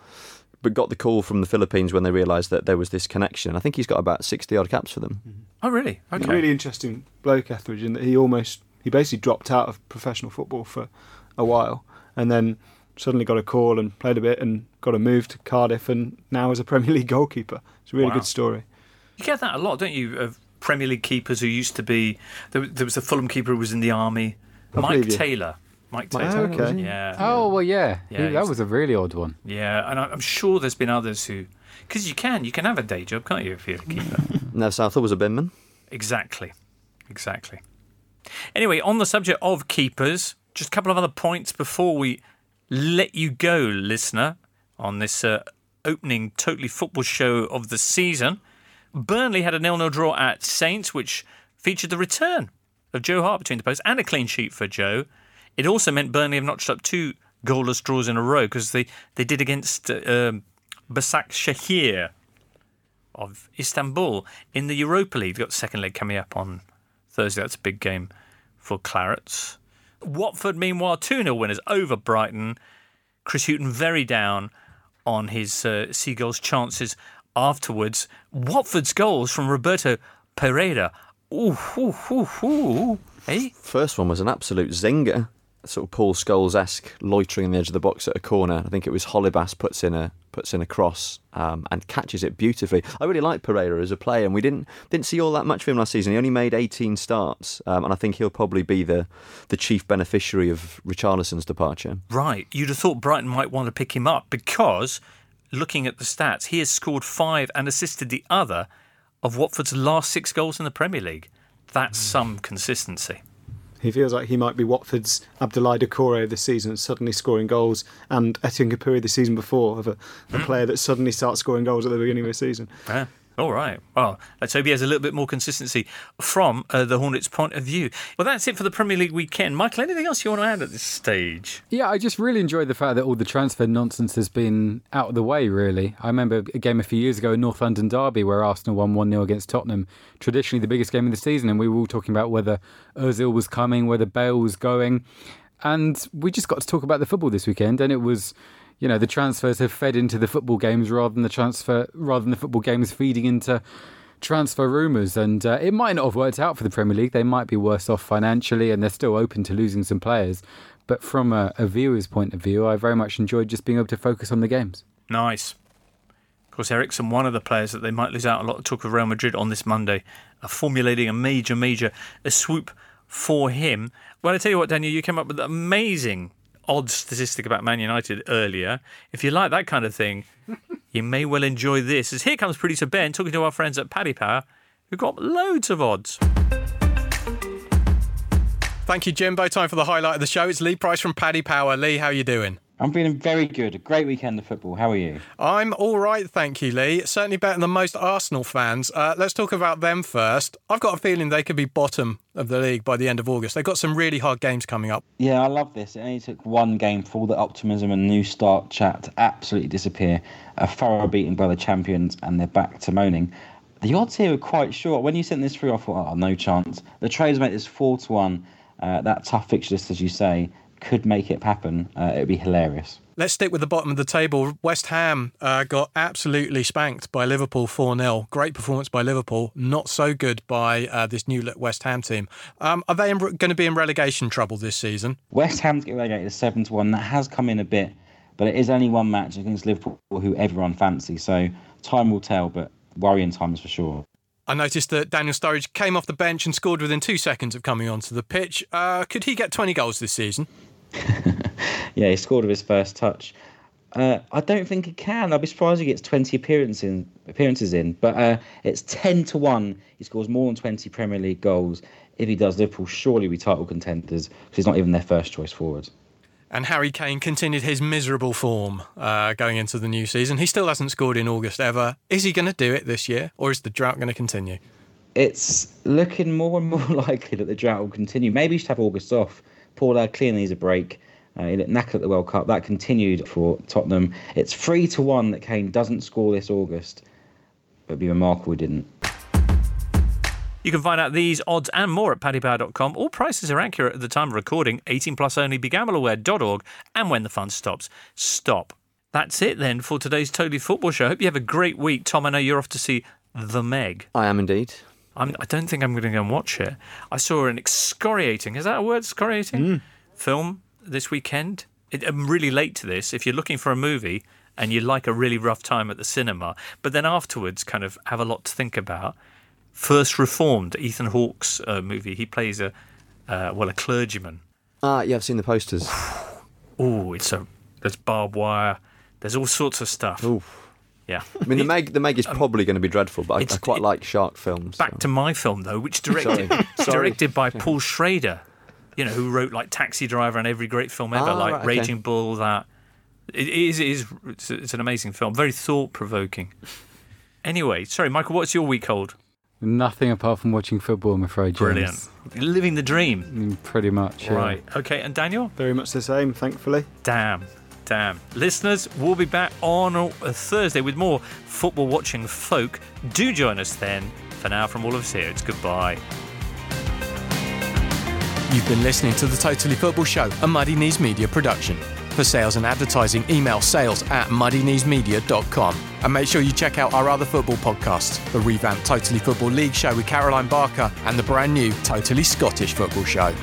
but got the call from the Philippines when they realised that there was this connection. I think he's got about sixty odd caps for them. Oh, really? He's Okay. a really interesting bloke, Etheridge, in that he almost he basically dropped out of professional football for a while, and then suddenly got a call and played a bit and got a move to Cardiff, and now is a Premier League goalkeeper. It's a really Wow. good story. You get that a lot, don't you? Of Premier League keepers who used to be. There, was- there was a Fulham keeper who was in the army, Maik believe you. Taylor. Maik Maik Taylor. Taylor, was he? Yeah. Oh well, yeah, Yeah, He- that was a really odd one. Yeah, and I- I'm sure there's been others who, because you can, you can have a day job, can't you, if you're a keeper? Nev Southall was a binman. exactly, exactly. Anyway, on the subject of keepers, just a couple of other points before we let you go, listener, on this uh, opening totally football show of the season. Burnley had a nil-nil draw at Saints, which featured the return of Joe Hart between the posts and a clean sheet for Joe. It also meant Burnley have notched up two goalless draws in a row because they, they did against uh, um, Başakşehir of Istanbul in the Europa League. They've got second leg coming up on Thursday. That's a big game for Clarets. Watford, meanwhile, 2 0 winners over Brighton. Chris Hughton very down on his uh, Seagulls' chances afterwards. Watford's goals from Roberto Pereyra. Ooh, ooh, ooh, ooh. Hey? First one was an absolute zinger, sort of Paul Scholes esque loitering on the edge of the box at a corner. I think it was Holebas puts in a puts in a cross um, and catches it beautifully. I really like Pereyra as a player, and we didn't didn't see all that much of him last season. He only made 18 starts, um, and I think he'll probably be the the chief beneficiary of Richarlison's departure. Right. You'd have thought Brighton might want to pick him up because, looking at the stats, he has scored five and assisted the other of Watford's last six goals in the Premier League. That's some consistency. He feels like he might be Watford's Abdoulaye Doucouré this season, suddenly scoring goals, and Etienne Capoue the season before, of a, a hmm. player that suddenly starts scoring goals at the beginning of the season. Yeah. All right. Well, let's hope he has a little bit more consistency from uh, the Hornets' point of view. Well, that's it for the Premier League weekend. Michael, anything else you want to add at this stage? Yeah, I just really enjoyed the fact that all the transfer nonsense has been out of the way, really. I remember a game a few years ago in North London Derby where Arsenal won 1 0 against Tottenham, traditionally the biggest game of the season, and we were all talking about whether Ozil was coming, whether Bale was going. And we just got to talk about the football this weekend, and it was. You know the transfers have fed into the football games rather than the transfer rather than the football games feeding into transfer rumours, and uh, it might not have worked out for the Premier League. They might be worse off financially, and they're still open to losing some players. But from a, a viewer's point of view, I very much enjoyed just being able to focus on the games. Nice. Of course, Eriksen, one of the players that they might lose out. A lot of talk of Real Madrid on this Monday, are formulating a major, major a swoop for him. Well, I tell you what, Daniel, you came up with an amazing odd statistic about Man United earlier. If you like that kind of thing, you may well enjoy this. As here comes producer Ben talking to our friends at Paddy Power, who've got loads of odds. Thank you, Jimbo. Time for the highlight of the show. It's Lee Price from Paddy Power. Lee, how you doing? I'm feeling very good. A great weekend of football. How are you? I'm all right, thank you, Lee. Certainly better than most Arsenal fans. Uh, let's talk about them first. I've got a feeling they could be bottom of the league by the end of August. They've got some really hard games coming up. Yeah, I love this. It only took one game for all the optimism and new start chat to absolutely disappear. A thorough beating by the champions, and they're back to moaning. The odds here are quite short. When you sent this through, I thought, oh, no chance. The traders make this 4 to 1. Uh, that tough fixture list, as you say, could make it happen. Uh, it'd be hilarious. Let's stick with the bottom of the table. West Ham uh, got absolutely spanked by Liverpool 4 0. Great performance by Liverpool. Not so good by uh, this new West Ham team. Um, are they going to be in relegation trouble this season? West Ham's get relegated 7 to 1. That has come in a bit, but it is only one match against Liverpool, who everyone fancies. So time will tell, but worrying times for sure. I noticed that Daniel Sturridge came off the bench and scored within two seconds of coming onto the pitch. Uh, could he get 20 goals this season? yeah, he scored with his first touch. Uh, I don't think he can. I'll be surprised if he gets 20 appearances in, appearances in. But uh, it's 10 to 1. He scores more than 20 Premier League goals. If he does, Liverpool surely be title contenders because he's not even their first choice forward. And Harry Kane continued his miserable form uh, going into the new season. He still hasn't scored in August ever. Is he going to do it this year, or is the drought going to continue? It's looking more and more likely that the drought will continue. Maybe he should have August off. Paul uh, clearly needs a break. Uh, he looked knackered at the World Cup. That continued for Tottenham. It's three to one that Kane doesn't score this August. But it'd be remarkable he didn't. You can find out these odds and more at paddypower.com. All prices are accurate at the time of recording. 18 plus only. BeGambleAware.org. And when the fun stops, stop. That's it then for today's Totally Football Show. I hope you have a great week. Tom, I know you're off to see The Meg. I am indeed. I'm, I don't think I'm going to go and watch it. I saw an excoriating, is that a word, excoriating? Film this weekend. It, I'm really late to this. If you're looking for a movie and you like a really rough time at the cinema, but then afterwards kind of have a lot to think about, First Reformed, Ethan Hawke's uh, movie. He plays a uh, well a clergyman. Ah, yeah, I've seen the posters. Oh, it's a there's barbed wire. There's all sorts of stuff. Oof. Yeah. I mean, the Meg, the Meg is probably going to be dreadful, but I, I quite it- like shark films. Back so. to my film though, which directed Sorry. Sorry. directed by Paul Schrader. You know, who wrote like Taxi Driver and every great film ever, Ah, like right, okay. Raging Bull. That it is, it is it's, it's an amazing film, very thought provoking. Anyway, sorry, Michael, what's your week hold? Nothing apart from watching football, I'm afraid. James. Brilliant, living the dream. Mm, Pretty much. yeah. Right. Okay, and Daniel. Very much the same, thankfully. Damn, damn. Listeners, we'll be back on Thursday with more football watching folk. Do join us then. For now, from all of us here, it's goodbye. You've been listening to the Totally Football Show, a Muddy Knees Media production. For sales and advertising, email sales at muddykneesmedia.com. And make sure you check out our other football podcasts the revamped Totally Football League show with Caroline Barker and the brand new Totally Scottish Football Show.